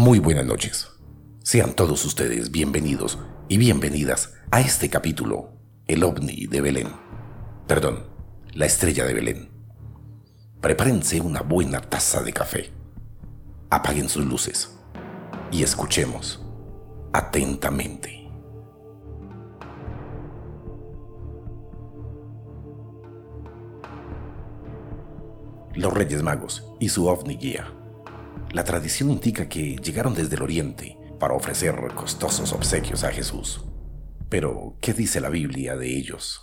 Muy buenas noches. Sean todos ustedes bienvenidos y bienvenidas a este capítulo, el ovni de Belén. Perdón, la estrella de Belén. Prepárense una buena taza de café. Apaguen sus luces y escuchemos atentamente. Los Reyes Magos y su ovni guía. La tradición indica que llegaron desde el oriente para ofrecer costosos obsequios a Jesús. Pero, ¿qué dice la Biblia de ellos?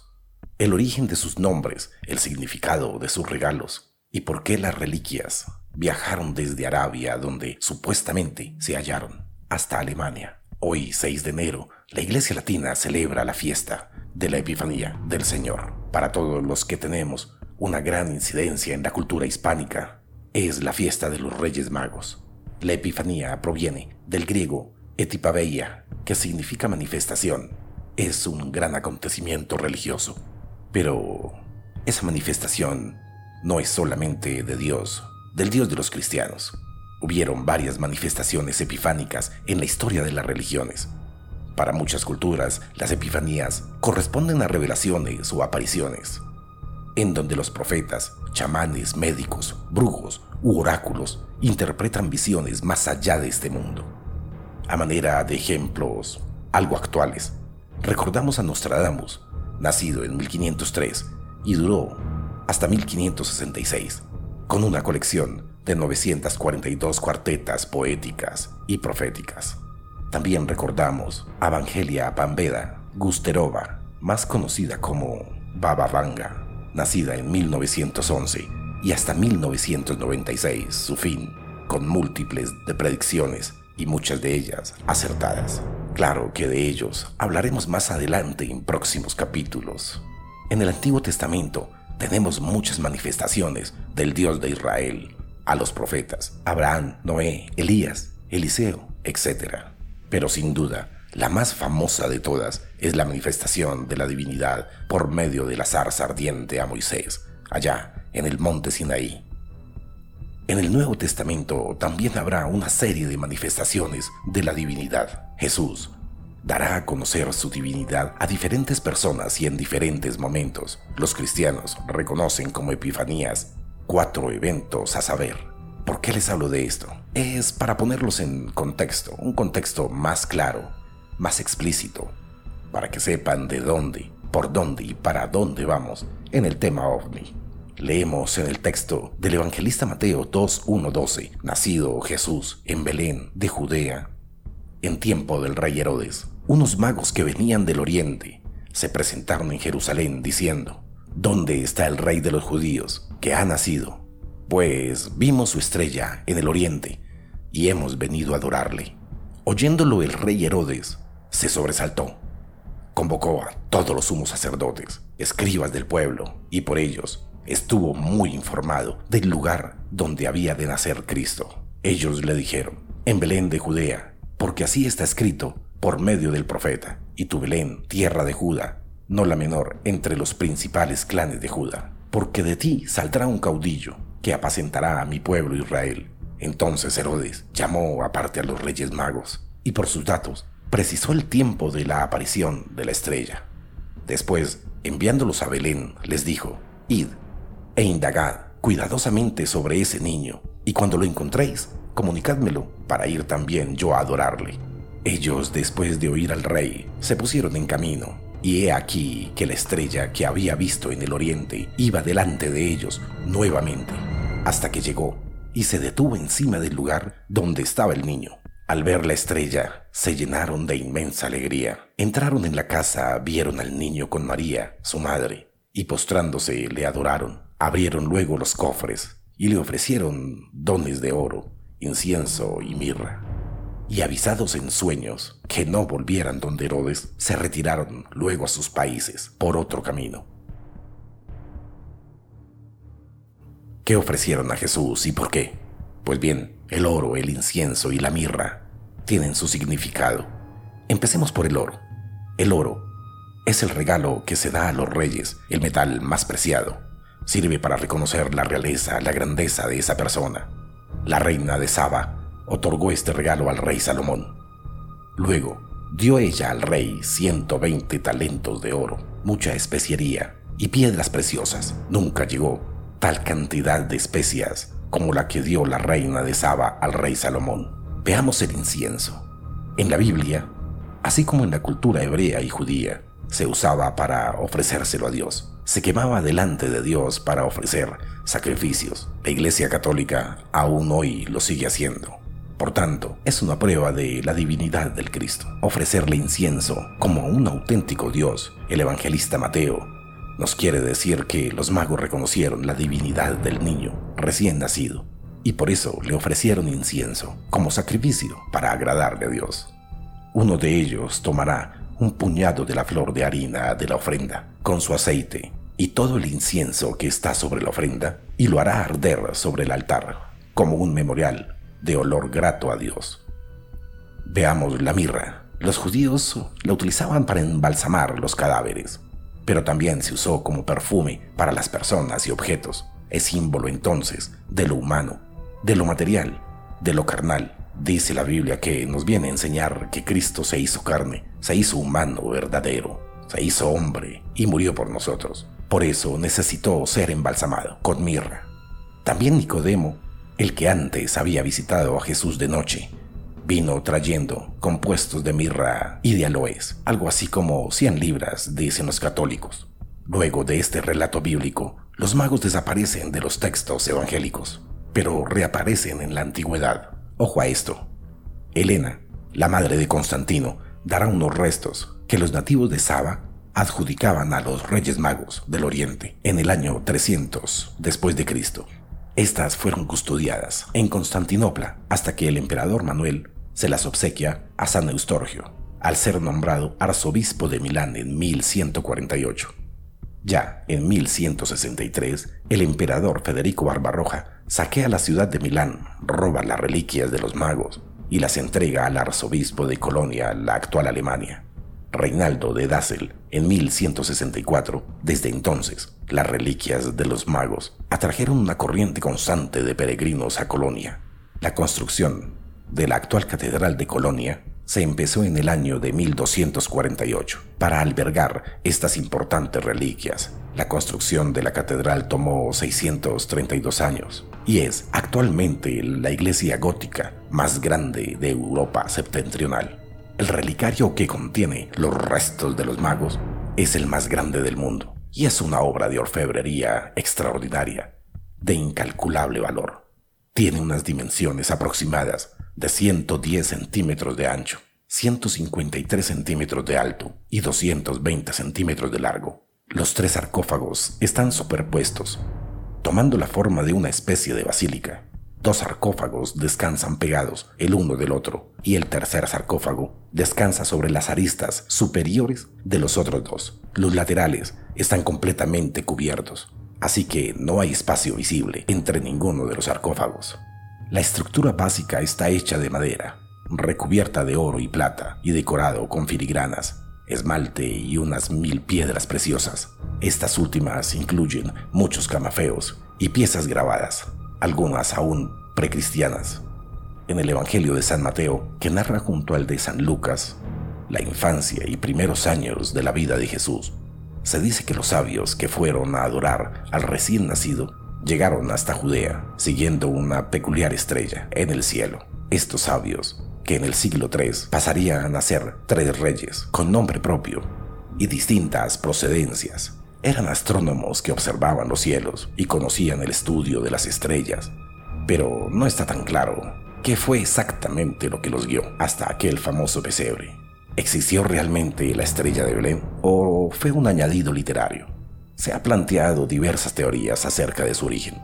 El origen de sus nombres, el significado de sus regalos y por qué las reliquias viajaron desde Arabia, donde supuestamente se hallaron, hasta Alemania. Hoy, 6 de enero, la Iglesia Latina celebra la fiesta de la Epifanía del Señor. Para todos los que tenemos una gran incidencia en la cultura hispánica, es la fiesta de los Reyes Magos. La Epifanía proviene del griego etipabeia, que significa manifestación. Es un gran acontecimiento religioso. Pero esa manifestación no es solamente de Dios, del Dios de los cristianos. Hubieron varias manifestaciones epifánicas en la historia de las religiones. Para muchas culturas, las epifanías corresponden a revelaciones o apariciones en donde los profetas, chamanes, médicos, brujos u oráculos interpretan visiones más allá de este mundo. A manera de ejemplos algo actuales, recordamos a Nostradamus, nacido en 1503 y duró hasta 1566, con una colección de 942 cuartetas poéticas y proféticas. También recordamos a Evangelia Pambeda Gusterova, más conocida como Baba Vanga, nacida en 1911 y hasta 1996, su fin, con múltiples de predicciones y muchas de ellas acertadas. Claro que de ellos hablaremos más adelante en próximos capítulos. En el Antiguo Testamento tenemos muchas manifestaciones del Dios de Israel a los profetas, Abraham, Noé, Elías, Eliseo, etc. Pero sin duda, la más famosa de todas es la manifestación de la divinidad por medio de la zarza ardiente a Moisés, allá en el monte Sinaí. En el Nuevo Testamento también habrá una serie de manifestaciones de la divinidad. Jesús dará a conocer su divinidad a diferentes personas y en diferentes momentos. Los cristianos reconocen como epifanías cuatro eventos a saber. ¿Por qué les hablo de esto? Es para ponerlos en contexto, un contexto más claro más explícito, para que sepan de dónde, por dónde y para dónde vamos en el tema ovni. Leemos en el texto del evangelista Mateo 2.1.12, nacido Jesús en Belén de Judea, en tiempo del rey Herodes, unos magos que venían del oriente se presentaron en Jerusalén diciendo, ¿Dónde está el rey de los judíos que ha nacido? Pues vimos su estrella en el oriente y hemos venido a adorarle. Oyéndolo el rey Herodes se sobresaltó. Convocó a todos los sumos sacerdotes, escribas del pueblo, y por ellos estuvo muy informado del lugar donde había de nacer Cristo. Ellos le dijeron, en Belén de Judea, porque así está escrito por medio del profeta, y tu Belén, tierra de Judá, no la menor entre los principales clanes de Judá, porque de ti saldrá un caudillo que apacentará a mi pueblo Israel. Entonces Herodes llamó aparte a los reyes magos, y por sus datos precisó el tiempo de la aparición de la estrella. Después, enviándolos a Belén, les dijo, Id e indagad cuidadosamente sobre ese niño, y cuando lo encontréis, comunicádmelo para ir también yo a adorarle. Ellos, después de oír al rey, se pusieron en camino, y he aquí que la estrella que había visto en el oriente iba delante de ellos nuevamente, hasta que llegó y se detuvo encima del lugar donde estaba el niño. Al ver la estrella, se llenaron de inmensa alegría. Entraron en la casa, vieron al niño con María, su madre, y postrándose le adoraron. Abrieron luego los cofres y le ofrecieron dones de oro, incienso y mirra. Y avisados en sueños que no volvieran donde Herodes, se retiraron luego a sus países por otro camino. ¿Qué ofrecieron a Jesús y por qué? Pues bien, el oro, el incienso y la mirra tienen su significado. Empecemos por el oro. El oro es el regalo que se da a los reyes, el metal más preciado. Sirve para reconocer la realeza, la grandeza de esa persona. La reina de Saba otorgó este regalo al rey Salomón. Luego, dio ella al rey 120 talentos de oro, mucha especiería y piedras preciosas. Nunca llegó tal cantidad de especias como la que dio la reina de Saba al rey Salomón. Veamos el incienso. En la Biblia, así como en la cultura hebrea y judía, se usaba para ofrecérselo a Dios. Se quemaba delante de Dios para ofrecer sacrificios. La Iglesia Católica aún hoy lo sigue haciendo. Por tanto, es una prueba de la divinidad del Cristo. Ofrecerle incienso como un auténtico Dios, el evangelista Mateo, nos quiere decir que los magos reconocieron la divinidad del niño recién nacido y por eso le ofrecieron incienso como sacrificio para agradarle a Dios. Uno de ellos tomará un puñado de la flor de harina de la ofrenda con su aceite y todo el incienso que está sobre la ofrenda y lo hará arder sobre el altar como un memorial de olor grato a Dios. Veamos la mirra. Los judíos la utilizaban para embalsamar los cadáveres, pero también se usó como perfume para las personas y objetos. Es símbolo entonces de lo humano, de lo material, de lo carnal Dice la Biblia que nos viene a enseñar que Cristo se hizo carne, se hizo humano verdadero, se hizo hombre y murió por nosotros. Por eso necesitó ser embalsamado con mirra. También Nicodemo, el que antes había visitado a Jesús de noche, vino trayendo compuestos de mirra y de aloes, algo así como 100 libras, dicen los católicos. Luego de este relato bíblico, los magos desaparecen de los textos evangélicos, pero reaparecen en la antigüedad Ojo a esto. Helena, la madre de Constantino, dará unos restos que los nativos de Saba adjudicaban a los reyes magos del Oriente en el año 300 después de Cristo. Estas fueron custodiadas en Constantinopla hasta que el emperador Manuel se las obsequia a San Eustorgio, al ser nombrado arzobispo de Milán en 1148. Ya en 1163, el emperador Federico Barbarroja saquea la ciudad de Milán, roba las reliquias de los magos y las entrega al arzobispo de Colonia, la actual Alemania. Reinaldo de Dassel, en 1164, desde entonces, las reliquias de los magos atrajeron una corriente constante de peregrinos a Colonia. La construcción de la actual Catedral de Colonia se empezó en el año de 1248 para albergar estas importantes reliquias. La construcción de la catedral tomó 632 años y es actualmente la iglesia gótica más grande de Europa septentrional. El relicario que contiene los restos de los magos es el más grande del mundo y es una obra de orfebrería extraordinaria, de incalculable valor. Tiene unas dimensiones aproximadas de 110 centímetros de ancho, 153 centímetros de alto y 220 centímetros de largo. Los tres sarcófagos están superpuestos tomando la forma de una especie de basílica. Dos sarcófagos descansan pegados el uno del otro y el tercer sarcófago descansa sobre las aristas superiores de los otros dos. Los laterales están completamente cubiertos, así que no hay espacio visible entre ninguno de los sarcófagos. La estructura básica está hecha de madera, recubierta de oro y plata y decorado con filigranas, esmalte y unas mil piedras preciosas. Estas últimas incluyen muchos camafeos y piezas grabadas, algunas aún precristianas. En el Evangelio de San Mateo, que narra junto al de San Lucas la infancia y primeros años de la vida de Jesús, se dice que los sabios que fueron a adorar al recién nacido llegaron hasta Judea siguiendo una peculiar estrella en el cielo. Estos sabios, que en el siglo III pasarían a ser tres reyes con nombre propio y distintas procedencias, eran astrónomos que observaban los cielos y conocían el estudio de las estrellas, pero no está tan claro qué fue exactamente lo que los guió hasta aquel famoso pesebre. ¿Existió realmente la estrella de Belén o fue un añadido literario? Se ha planteado diversas teorías acerca de su origen,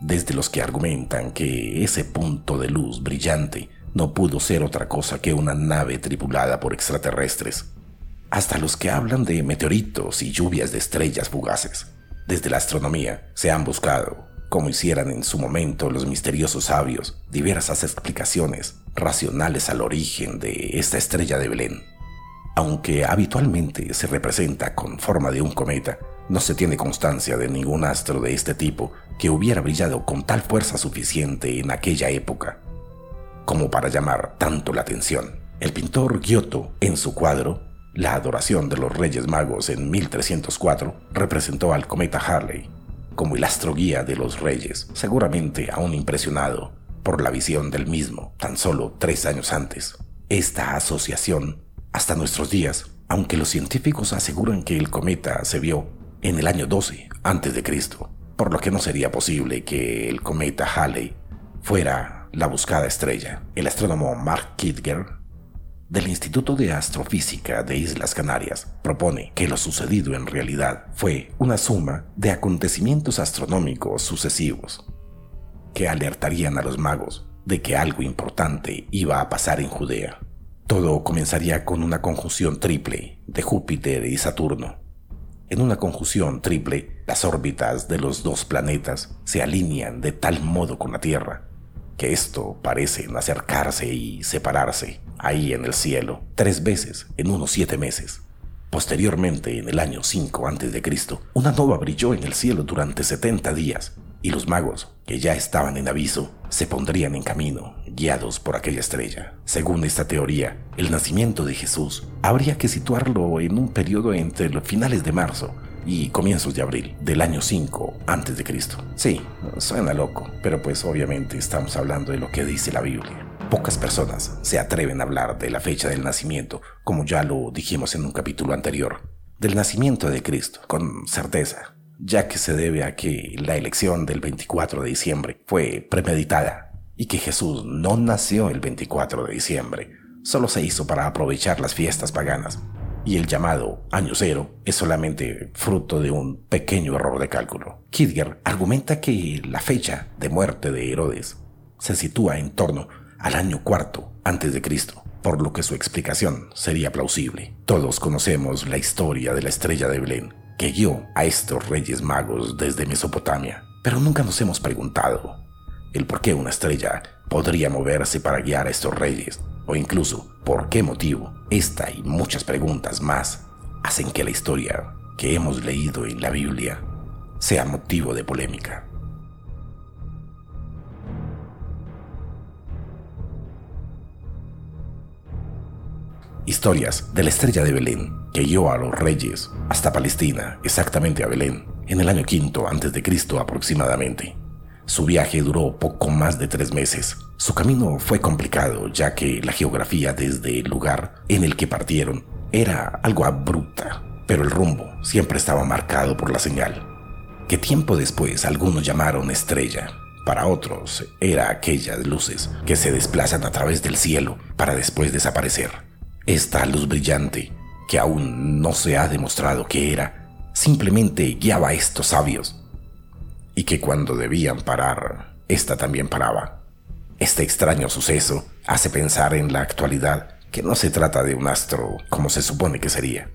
desde los que argumentan que ese punto de luz brillante no pudo ser otra cosa que una nave tripulada por extraterrestres hasta los que hablan de meteoritos y lluvias de estrellas fugaces. Desde la astronomía se han buscado, como hicieran en su momento los misteriosos sabios, diversas explicaciones racionales al origen de esta estrella de Belén. Aunque habitualmente se representa con forma de un cometa, no se tiene constancia de ningún astro de este tipo que hubiera brillado con tal fuerza suficiente en aquella época como para llamar tanto la atención. El pintor Giotto, en su cuadro, La adoración de los Reyes Magos en 1304, representó al cometa Harley como el astro guía de los reyes, seguramente aún impresionado por la visión del mismo tan solo tres años antes. Esta asociación, hasta nuestros días, aunque los científicos aseguran que el cometa se vio en el año 12 antes de Cristo, por lo que no sería posible que el cometa Halley fuera la buscada estrella. El astrónomo Mark Kidger del Instituto de Astrofísica de Islas Canarias propone que lo sucedido en realidad fue una suma de acontecimientos astronómicos sucesivos que alertarían a los magos de que algo importante iba a pasar en Judea. Todo comenzaría con una conjunción triple de Júpiter y Saturno. En una conjunción triple, las órbitas de los dos planetas se alinean de tal modo con la Tierra que esto parece acercarse y separarse ahí en el cielo tres veces en unos siete meses. Posteriormente, en el año 5 a.C., una nova brilló en el cielo durante 70 días y los magos, que ya estaban en aviso, se pondrían en camino, guiados por aquella estrella. Según esta teoría, el nacimiento de Jesús habría que situarlo en un periodo entre los finales de marzo y comienzos de abril del año 5 antes de Cristo. Sí, suena loco, pero pues obviamente estamos hablando de lo que dice la Biblia. Pocas personas se atreven a hablar de la fecha del nacimiento, como ya lo dijimos en un capítulo anterior, del nacimiento de Cristo, con certeza, ya que se debe a que la elección del 24 de diciembre fue premeditada y que Jesús no nació el 24 de diciembre, solo se hizo para aprovechar las fiestas paganas y el llamado año cero es solamente fruto de un pequeño error de cálculo. Kidger argumenta que la fecha de muerte de Herodes se sitúa en torno al año cuarto antes de Cristo, por lo que su explicación sería plausible. Todos conocemos la historia de la estrella de Belén, que guió a estos reyes magos desde Mesopotamia, pero nunca nos hemos preguntado el por qué una estrella podría moverse para guiar a estos reyes o incluso por qué motivo, esta y muchas preguntas más hacen que la historia que hemos leído en la Biblia sea motivo de polémica. Historias de la estrella de Belén que guió a los reyes hasta Palestina, exactamente a Belén, en el año quinto antes de Cristo aproximadamente. Su viaje duró poco más de tres meses. Su camino fue complicado, ya que la geografía desde el lugar en el que partieron era algo abrupta, pero el rumbo siempre estaba marcado por la señal, que tiempo después algunos llamaron estrella. Para otros era aquellas luces que se desplazan a través del cielo para después desaparecer. Esta luz brillante, que aún no se ha demostrado que era, simplemente guiaba a estos sabios y que cuando debían parar, esta también paraba. Este extraño suceso hace pensar en la actualidad que no se trata de un astro como se supone que sería,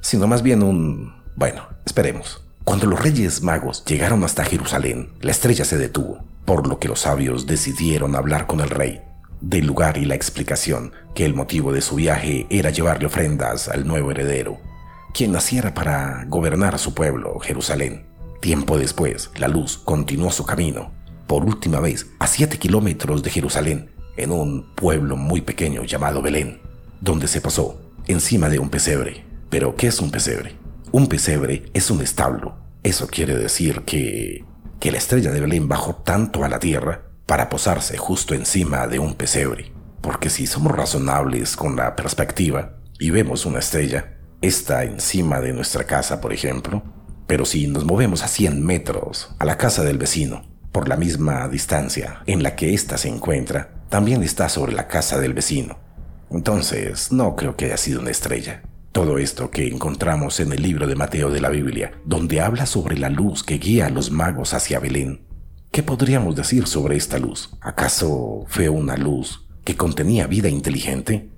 sino más bien un... bueno, esperemos. Cuando los reyes magos llegaron hasta Jerusalén, la estrella se detuvo, por lo que los sabios decidieron hablar con el rey del lugar y la explicación que el motivo de su viaje era llevarle ofrendas al nuevo heredero, quien naciera para gobernar a su pueblo, Jerusalén. Tiempo después, la luz continuó su camino, por última vez a 7 kilómetros de Jerusalén, en un pueblo muy pequeño llamado Belén, donde se posó encima de un pesebre. Pero, ¿qué es un pesebre? Un pesebre es un establo. Eso quiere decir que, que la estrella de Belén bajó tanto a la tierra para posarse justo encima de un pesebre. Porque si somos razonables con la perspectiva y vemos una estrella, está encima de nuestra casa, por ejemplo, pero si nos movemos a 100 metros a la casa del vecino, por la misma distancia en la que ésta se encuentra, también está sobre la casa del vecino. Entonces, no creo que haya sido una estrella. Todo esto que encontramos en el libro de Mateo de la Biblia, donde habla sobre la luz que guía a los magos hacia Belén. ¿Qué podríamos decir sobre esta luz? ¿Acaso fue una luz que contenía vida inteligente?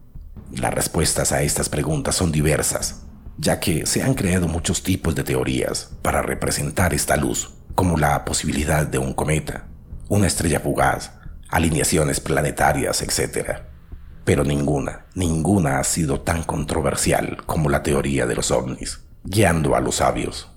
Las respuestas a estas preguntas son diversas, ya que se han creado muchos tipos de teorías para representar esta luz, como la posibilidad de un cometa, una estrella fugaz, alineaciones planetarias, etc. Pero ninguna, ninguna ha sido tan controversial como la teoría de los ovnis, guiando a los sabios.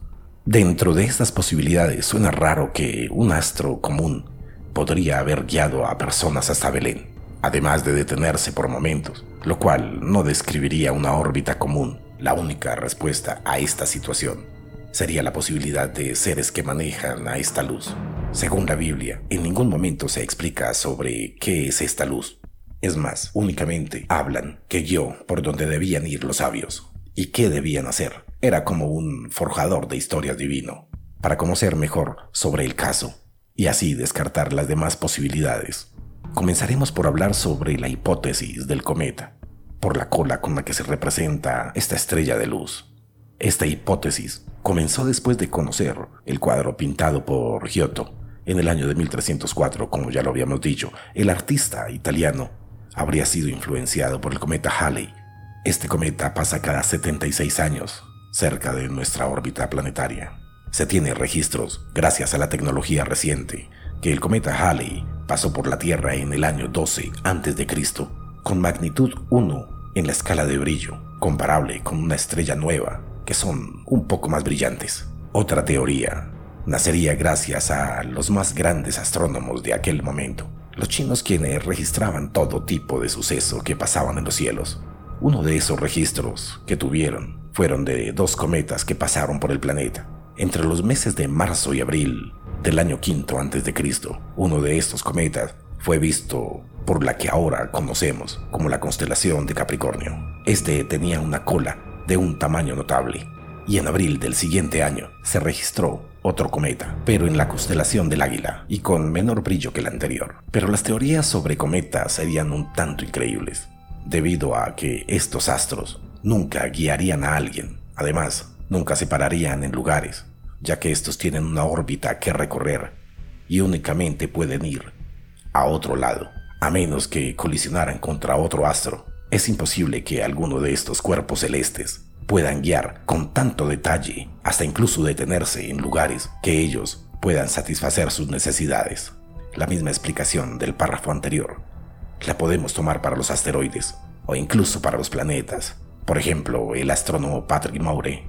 Dentro de estas posibilidades suena raro que un astro común podría haber guiado a personas hasta Belén. además de detenerse por momentos, lo cual no describiría una órbita común. La única respuesta a esta situación sería la posibilidad de seres que manejan a esta luz. Según la Biblia, en ningún momento se explica sobre qué es esta luz. Es más, únicamente hablan que guió por donde debían ir los sabios y qué debían hacer. Era como un forjador de historias divino, para conocer mejor sobre el caso y así descartar las demás posibilidades. Comenzaremos por hablar sobre la hipótesis del cometa, por la cola con la que se representa esta estrella de luz. Esta hipótesis comenzó después de conocer el cuadro pintado por Giotto en el año de 1304, como ya lo habíamos dicho. El artista italiano habría sido influenciado por el cometa Halley. Este cometa pasa cada 76 años cerca de nuestra órbita planetaria. Se tiene registros, gracias a la tecnología reciente, que el cometa Halley pasó por la Tierra en el año 12 a.C. con magnitud 1 en la escala de brillo, comparable con una estrella nueva que son un poco más brillantes. Otra teoría nacería gracias a los más grandes astrónomos de aquel momento, los chinos quienes registraban todo tipo de suceso que pasaban en los cielos. Uno de esos registros que tuvieron fueron de dos cometas que pasaron por el planeta entre los meses de marzo y abril del año quinto antes de Cristo. Uno de estos cometas fue visto por la que ahora conocemos como la constelación de Capricornio. Este tenía una cola de un tamaño notable, y en abril del siguiente año se registró otro cometa, pero en la constelación del Águila y con menor brillo que el anterior. Pero las teorías sobre cometas serían un tanto increíbles, debido a que estos astros nunca guiarían a alguien. Además, nunca se pararían en lugares, ya que estos tienen una órbita que recorrer y únicamente pueden ir a otro lado, a menos que colisionaran contra otro astro es imposible que alguno de estos cuerpos celestes puedan guiar con tanto detalle, hasta incluso detenerse en lugares que ellos puedan satisfacer sus necesidades. La misma explicación del párrafo anterior la podemos tomar para los asteroides o incluso para los planetas. Por ejemplo, el astrónomo Patrick Moure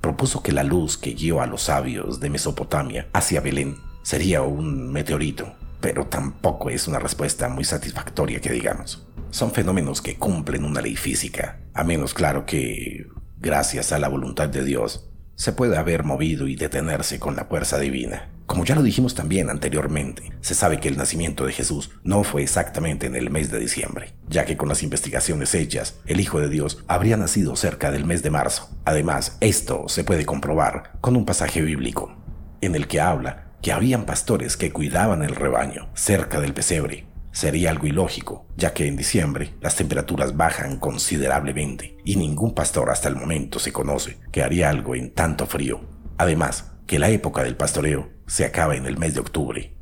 propuso que la luz que guió a los sabios de Mesopotamia hacia Belén sería un meteorito, pero tampoco es una respuesta muy satisfactoria que digamos son fenómenos que cumplen una ley física, a menos claro que, gracias a la voluntad de Dios, se puede haber movido y detenerse con la fuerza divina. Como ya lo dijimos también anteriormente, se sabe que el nacimiento de Jesús no fue exactamente en el mes de diciembre, ya que con las investigaciones hechas, el Hijo de Dios habría nacido cerca del mes de marzo. Además, esto se puede comprobar con un pasaje bíblico, en el que habla que habían pastores que cuidaban el rebaño cerca del pesebre sería algo ilógico, ya que en diciembre las temperaturas bajan considerablemente y ningún pastor hasta el momento se conoce que haría algo en tanto frío. Además, que la época del pastoreo se acaba en el mes de octubre.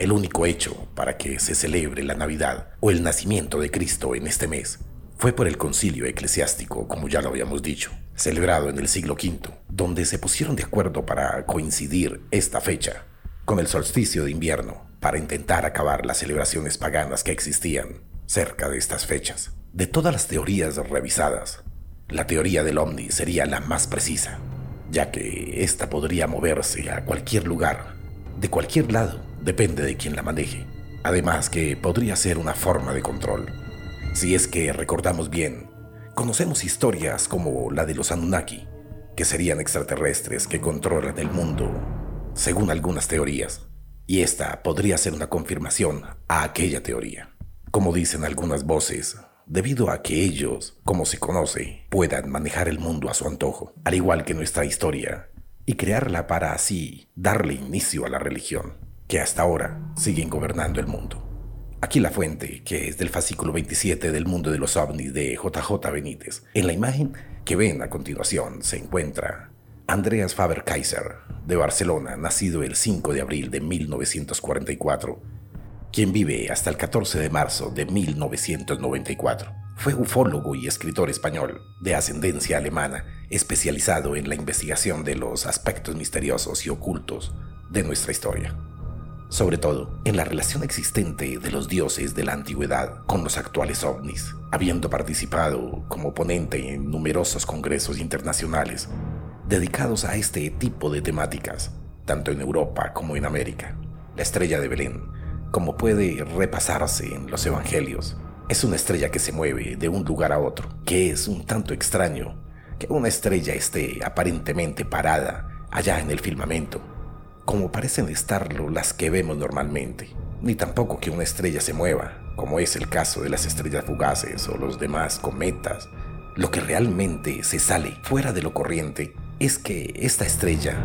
El único hecho para que se celebre la Navidad o el nacimiento de Cristo en este mes fue por el concilio eclesiástico, como ya lo habíamos dicho, celebrado en el siglo V, donde se pusieron de acuerdo para coincidir esta fecha con el solsticio de invierno para intentar acabar las celebraciones paganas que existían cerca de estas fechas. De todas las teorías revisadas, la teoría del ovni sería la más precisa, ya que ésta podría moverse a cualquier lugar, de cualquier lado, depende de quien la maneje. Además que podría ser una forma de control. Si es que recordamos bien, conocemos historias como la de los Anunnaki, que serían extraterrestres que controlan el mundo según algunas teorías, y esta podría ser una confirmación a aquella teoría. Como dicen algunas voces, debido a que ellos, como se conoce, puedan manejar el mundo a su antojo, al igual que nuestra historia, y crearla para así darle inicio a la religión, que hasta ahora siguen gobernando el mundo. Aquí la fuente, que es del fascículo 27 del mundo de los ovnis de JJ Benítez. En la imagen que ven a continuación se encuentra Andreas Faber-Kaiser, de Barcelona, nacido el 5 de abril de 1944, quien vive hasta el 14 de marzo de 1994. Fue ufólogo y escritor español, de ascendencia alemana, especializado en la investigación de los aspectos misteriosos y ocultos de nuestra historia. Sobre todo en la relación existente de los dioses de la antigüedad con los actuales ovnis, habiendo participado como ponente en numerosos congresos internacionales dedicados a este tipo de temáticas, tanto en Europa como en América. La estrella de Belén como puede repasarse en los evangelios. Es una estrella que se mueve de un lugar a otro, que es un tanto extraño que una estrella esté aparentemente parada allá en el firmamento, como parecen estarlo las que vemos normalmente, ni tampoco que una estrella se mueva, como es el caso de las estrellas fugaces o los demás cometas. Lo que realmente se sale fuera de lo corriente es que esta estrella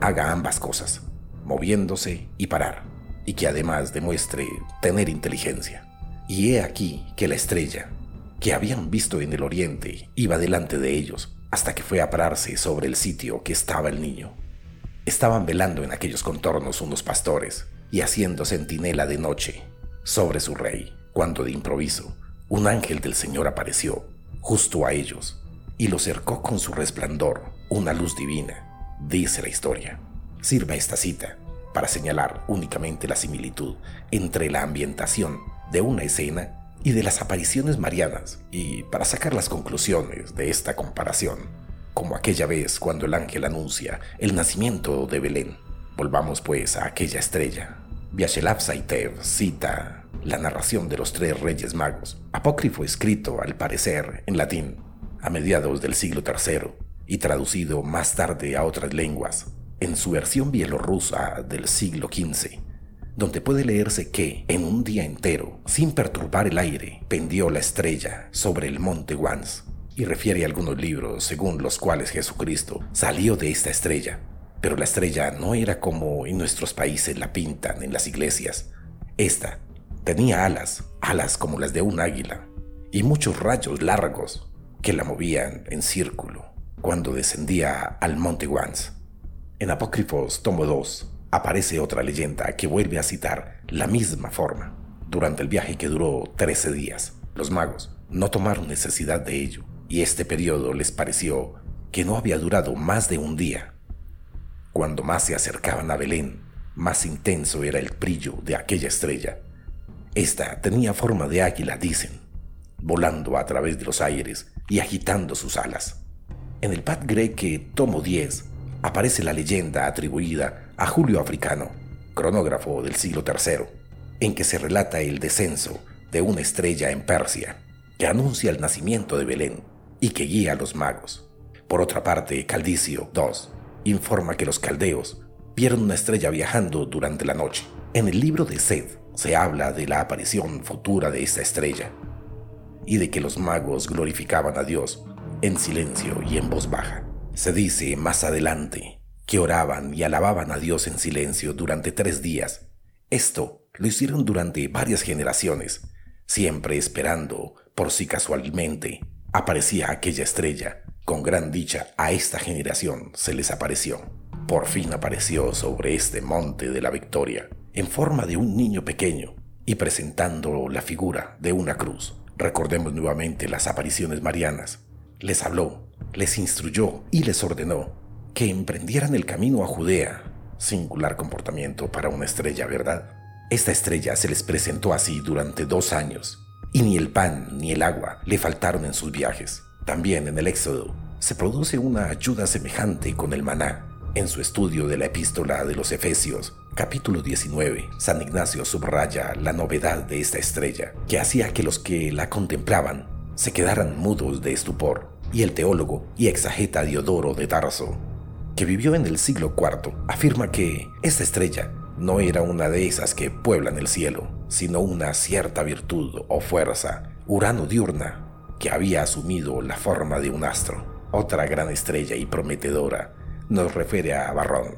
haga ambas cosas, moviéndose y parar, y que además demuestre tener inteligencia. Y he aquí que la estrella, que habían visto en el oriente, iba delante de ellos, hasta que fue a pararse sobre el sitio que estaba el niño. Estaban velando en aquellos contornos unos pastores y haciendo centinela de noche sobre su rey, cuando de improviso un ángel del Señor apareció justo a ellos y lo cercó con su resplandor, una luz divina, dice la historia. Sirva esta cita para señalar únicamente la similitud entre la ambientación de una escena y de las apariciones marianas y para sacar las conclusiones de esta comparación, como aquella vez cuando el ángel anuncia el nacimiento de Belén. Volvamos pues a aquella estrella. Vyasheslav Saitev cita la narración de los tres reyes magos, apócrifo escrito al parecer en latín a mediados del siglo III y traducido más tarde a otras lenguas en su versión bielorrusa del siglo XV, donde puede leerse que en un día entero, sin perturbar el aire, pendió la estrella sobre el monte Wans, y refiere algunos libros según los cuales Jesucristo salió de esta estrella. Pero la estrella no era como en nuestros países la pintan en las iglesias. Esta tenía alas, alas como las de un águila, y muchos rayos largos que la movían en círculo cuando descendía al monte Wans. En Apócrifos tomo 2 aparece otra leyenda que vuelve a citar la misma forma. Durante el viaje que duró 13 días, los magos no tomaron necesidad de ello y este periodo les pareció que no había durado más de un día. Cuando más se acercaban a Belén, más intenso era el brillo de aquella estrella. Esta tenía forma de águila, dicen, volando a través de los aires y agitando sus alas. En el Pat Greque tomo 10 aparece la leyenda atribuida a Julio Africano, cronógrafo del siglo III, en que se relata el descenso de una estrella en Persia, que anuncia el nacimiento de Belén y que guía a los magos. Por otra parte, Caldicio II informa que los caldeos vieron una estrella viajando durante la noche. En el libro de Sed se habla de la aparición futura de esta estrella y de que los magos glorificaban a Dios en silencio y en voz baja. Se dice más adelante que oraban y alababan a Dios en silencio durante tres días. Esto lo hicieron durante varias generaciones, siempre esperando por si casualmente aparecía aquella estrella. Con gran dicha a esta generación se les apareció. Por fin apareció sobre este monte de la victoria, en forma de un niño pequeño y presentando la figura de una cruz. Recordemos nuevamente las apariciones marianas. Les habló les instruyó y les ordenó que emprendieran el camino a Judea. Singular comportamiento para una estrella, ¿verdad? Esta estrella se les presentó así durante dos años, y ni el pan ni el agua le faltaron en sus viajes. También en el Éxodo se produce una ayuda semejante con el maná. En su estudio de la epístola de los Efesios, capítulo 19, San Ignacio subraya la novedad de esta estrella, que hacía que los que la contemplaban se quedaran mudos de estupor y el teólogo y exageta Diodoro de Tarso, que vivió en el siglo IV, afirma que esta estrella no era una de esas que pueblan el cielo, sino una cierta virtud o fuerza, Urano diurna, que había asumido la forma de un astro. Otra gran estrella y prometedora nos refiere a Barrón.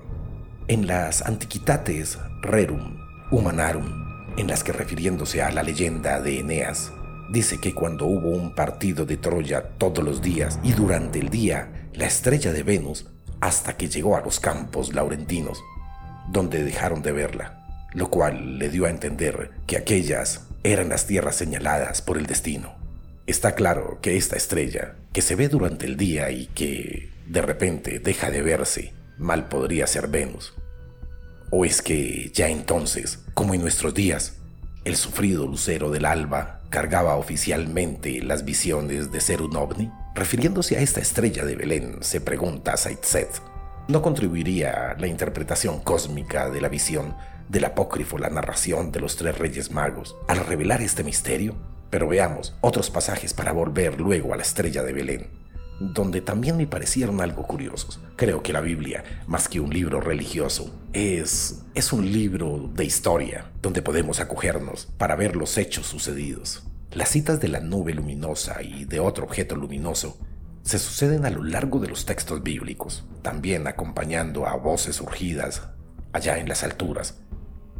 En las Antiquitates Rerum Humanarum, en las que refiriéndose a la leyenda de Eneas, Dice que cuando hubo un partido de Troya todos los días y durante el día, la estrella de Venus, hasta que llegó a los campos laurentinos, donde dejaron de verla, lo cual le dio a entender que aquellas eran las tierras señaladas por el destino. Está claro que esta estrella, que se ve durante el día y que de repente deja de verse, mal podría ser Venus. ¿O es que ya entonces, como en nuestros días, el sufrido lucero del alba cargaba oficialmente las visiones de ser un ovni? Refiriéndose a esta estrella de Belén, se pregunta Saitzet, ¿no contribuiría la interpretación cósmica de la visión del apócrifo la narración de los tres reyes magos al revelar este misterio? Pero veamos otros pasajes para volver luego a la estrella de Belén, donde también me parecieron algo curiosos. Creo que la Biblia, más que un libro religioso, es, es un libro de historia, donde podemos acogernos para ver los hechos sucedidos. Las citas de la nube luminosa y de otro objeto luminoso se suceden a lo largo de los textos bíblicos, también acompañando a voces surgidas allá en las alturas.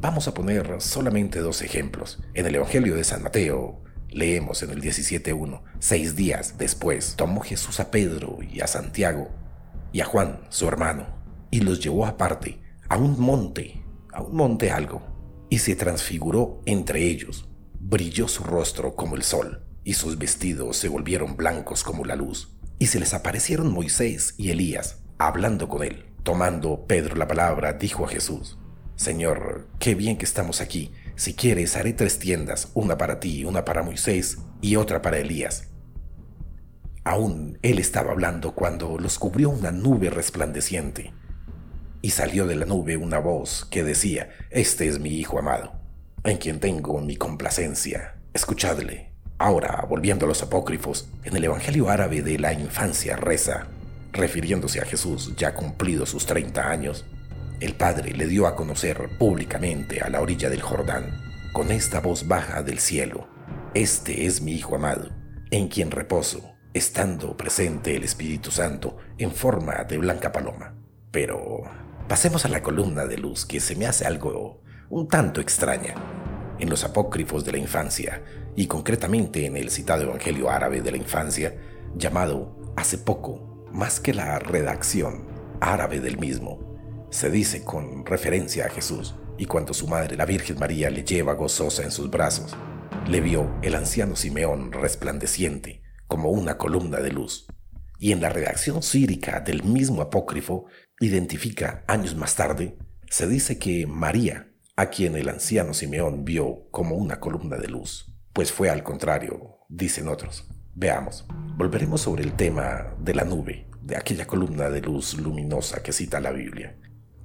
Vamos a poner solamente dos ejemplos. En el Evangelio de San Mateo leemos en el 17.1, seis días después tomó Jesús a Pedro y a Santiago y a Juan, su hermano, y los llevó aparte a un monte, a un monte algo, y se transfiguró entre ellos. Brilló su rostro como el sol, y sus vestidos se volvieron blancos como la luz. Y se les aparecieron Moisés y Elías, hablando con él. Tomando Pedro la palabra, dijo a Jesús, Señor, qué bien que estamos aquí. Si quieres, haré tres tiendas, una para ti, una para Moisés y otra para Elías. Aún él estaba hablando cuando los cubrió una nube resplandeciente. Y salió de la nube una voz que decía, Este es mi Hijo amado, en quien tengo mi complacencia. Escuchadle. Ahora, volviendo a los apócrifos, en el Evangelio árabe de la infancia reza, refiriéndose a Jesús ya cumplido sus 30 años, el Padre le dio a conocer públicamente a la orilla del Jordán, con esta voz baja del cielo, Este es mi Hijo amado, en quien reposo, estando presente el Espíritu Santo en forma de blanca paloma. Pero pasemos a la columna de luz que se me hace algo un tanto extraña. En los apócrifos de la infancia, y concretamente en el citado Evangelio árabe de la infancia, llamado hace poco, más que la redacción árabe del mismo, se dice con referencia a Jesús, y cuando su madre, la Virgen María, le lleva gozosa en sus brazos, le vio el anciano Simeón resplandeciente como una columna de luz. Y en la redacción sírica del mismo apócrifo, identifica años más tarde, se dice que María a quien el anciano Simeón vio como una columna de luz, pues fue al contrario, dicen otros. Veamos, volveremos sobre el tema de la nube, de aquella columna de luz luminosa que cita la Biblia,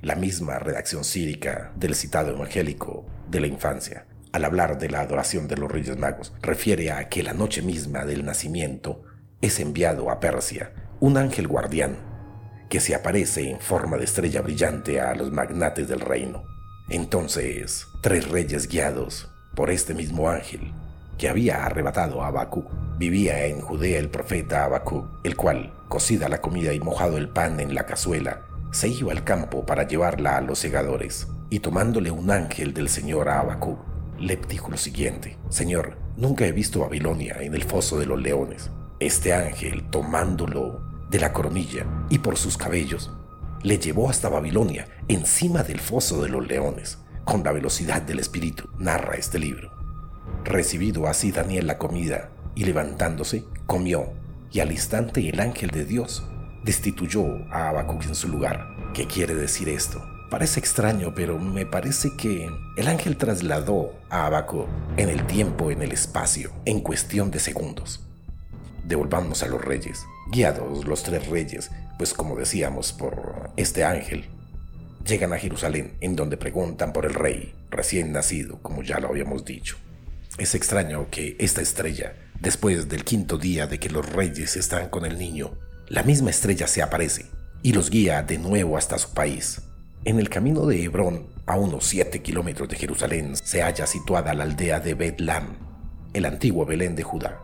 la misma redacción sírica del citado evangélico de la infancia. Al hablar de la adoración de los Reyes Magos, refiere a que la noche misma del nacimiento es enviado a Persia un ángel guardián que se aparece en forma de estrella brillante a los magnates del reino entonces, tres reyes guiados por este mismo ángel que había arrebatado a Habacuc, vivía en Judea el profeta Habacuc, el cual, cocida la comida y mojado el pan en la cazuela, se iba al campo para llevarla a los segadores, y tomándole un ángel del Señor a Habacuc, le lo siguiente, Señor, nunca he visto Babilonia en el foso de los leones. Este ángel, tomándolo de la coronilla y por sus cabellos, le llevó hasta Babilonia, encima del foso de los leones, con la velocidad del espíritu, narra este libro. Recibido así Daniel la comida, y levantándose, comió, y al instante el ángel de Dios destituyó a Habacuc en su lugar. ¿Qué quiere decir esto? Parece extraño, pero me parece que el ángel trasladó a Habacuc en el tiempo, en el espacio, en cuestión de segundos. Devolvamos a los reyes. Guiados los tres reyes pues como decíamos, por este ángel, llegan a Jerusalén, en donde preguntan por el rey recién nacido, como ya lo habíamos dicho. Es extraño que esta estrella, después del quinto día de que los reyes están con el niño, la misma estrella se aparece y los guía de nuevo hasta su país. En el camino de Hebrón, a unos 7 kilómetros de Jerusalén, se halla situada la aldea de Betlam, el antiguo Belén de Judá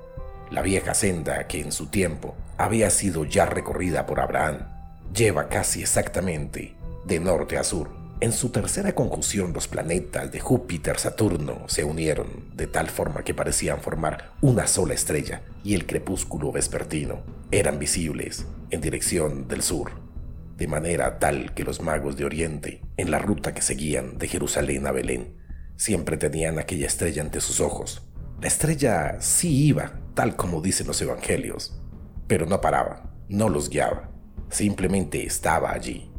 la vieja senda que en su tiempo había sido ya recorrida por Abraham, lleva casi exactamente de norte a sur. En su tercera conjunción los planetas de Júpiter-Saturno se unieron de tal forma que parecían formar una sola estrella y el crepúsculo vespertino eran visibles en dirección del sur, de manera tal que los magos de Oriente, en la ruta que seguían de Jerusalén a Belén, siempre tenían aquella estrella ante sus ojos. La estrella sí iba tal como dicen los evangelios, pero no paraba, no los guiaba, simplemente estaba allí.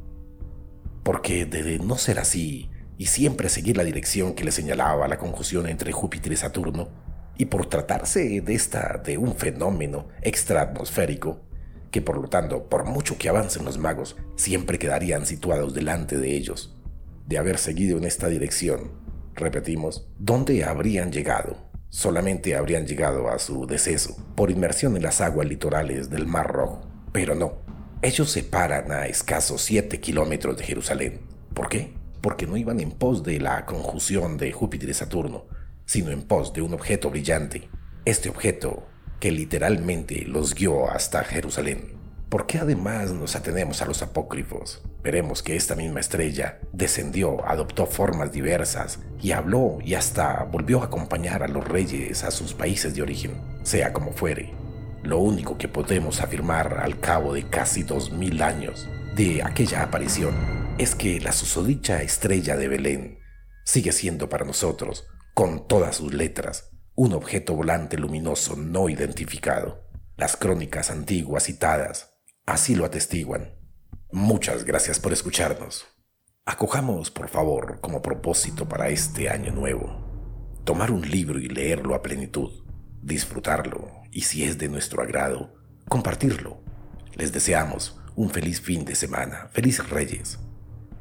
Porque de no ser así y siempre seguir la dirección que le señalaba la conjunción entre Júpiter y Saturno, y por tratarse de esta de un fenómeno extraatmosférico, que por lo tanto, por mucho que avancen los magos, siempre quedarían situados delante de ellos, de haber seguido en esta dirección, repetimos, ¿dónde habrían llegado? Solamente habrían llegado a su deceso por inmersión en las aguas litorales del Mar Rojo. Pero no, ellos se paran a escasos 7 kilómetros de Jerusalén. ¿Por qué? Porque no iban en pos de la conjunción de Júpiter y Saturno, sino en pos de un objeto brillante. Este objeto que literalmente los guió hasta Jerusalén. ¿Por qué además nos atenemos a los apócrifos? Veremos que esta misma estrella descendió, adoptó formas diversas y habló y hasta volvió a acompañar a los reyes a sus países de origen, sea como fuere. Lo único que podemos afirmar al cabo de casi dos mil años de aquella aparición es que la susodicha estrella de Belén sigue siendo para nosotros, con todas sus letras, un objeto volante luminoso no identificado. Las crónicas antiguas citadas Así lo atestiguan. Muchas gracias por escucharnos. Acojamos, por favor, como propósito para este año nuevo, tomar un libro y leerlo a plenitud, disfrutarlo y, si es de nuestro agrado, compartirlo. Les deseamos un feliz fin de semana, felices reyes.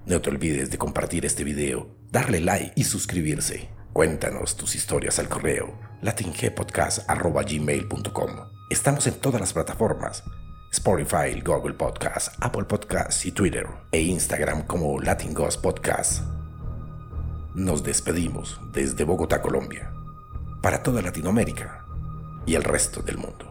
No te olvides de compartir este video, darle like y suscribirse. Cuéntanos tus historias al correo latingpodcast.gmail.com. Estamos en todas las plataformas Spotify, Google Podcast, Apple Podcasts y Twitter e Instagram como Latin Ghost Podcast. Nos despedimos desde Bogotá, Colombia, para toda Latinoamérica y el resto del mundo.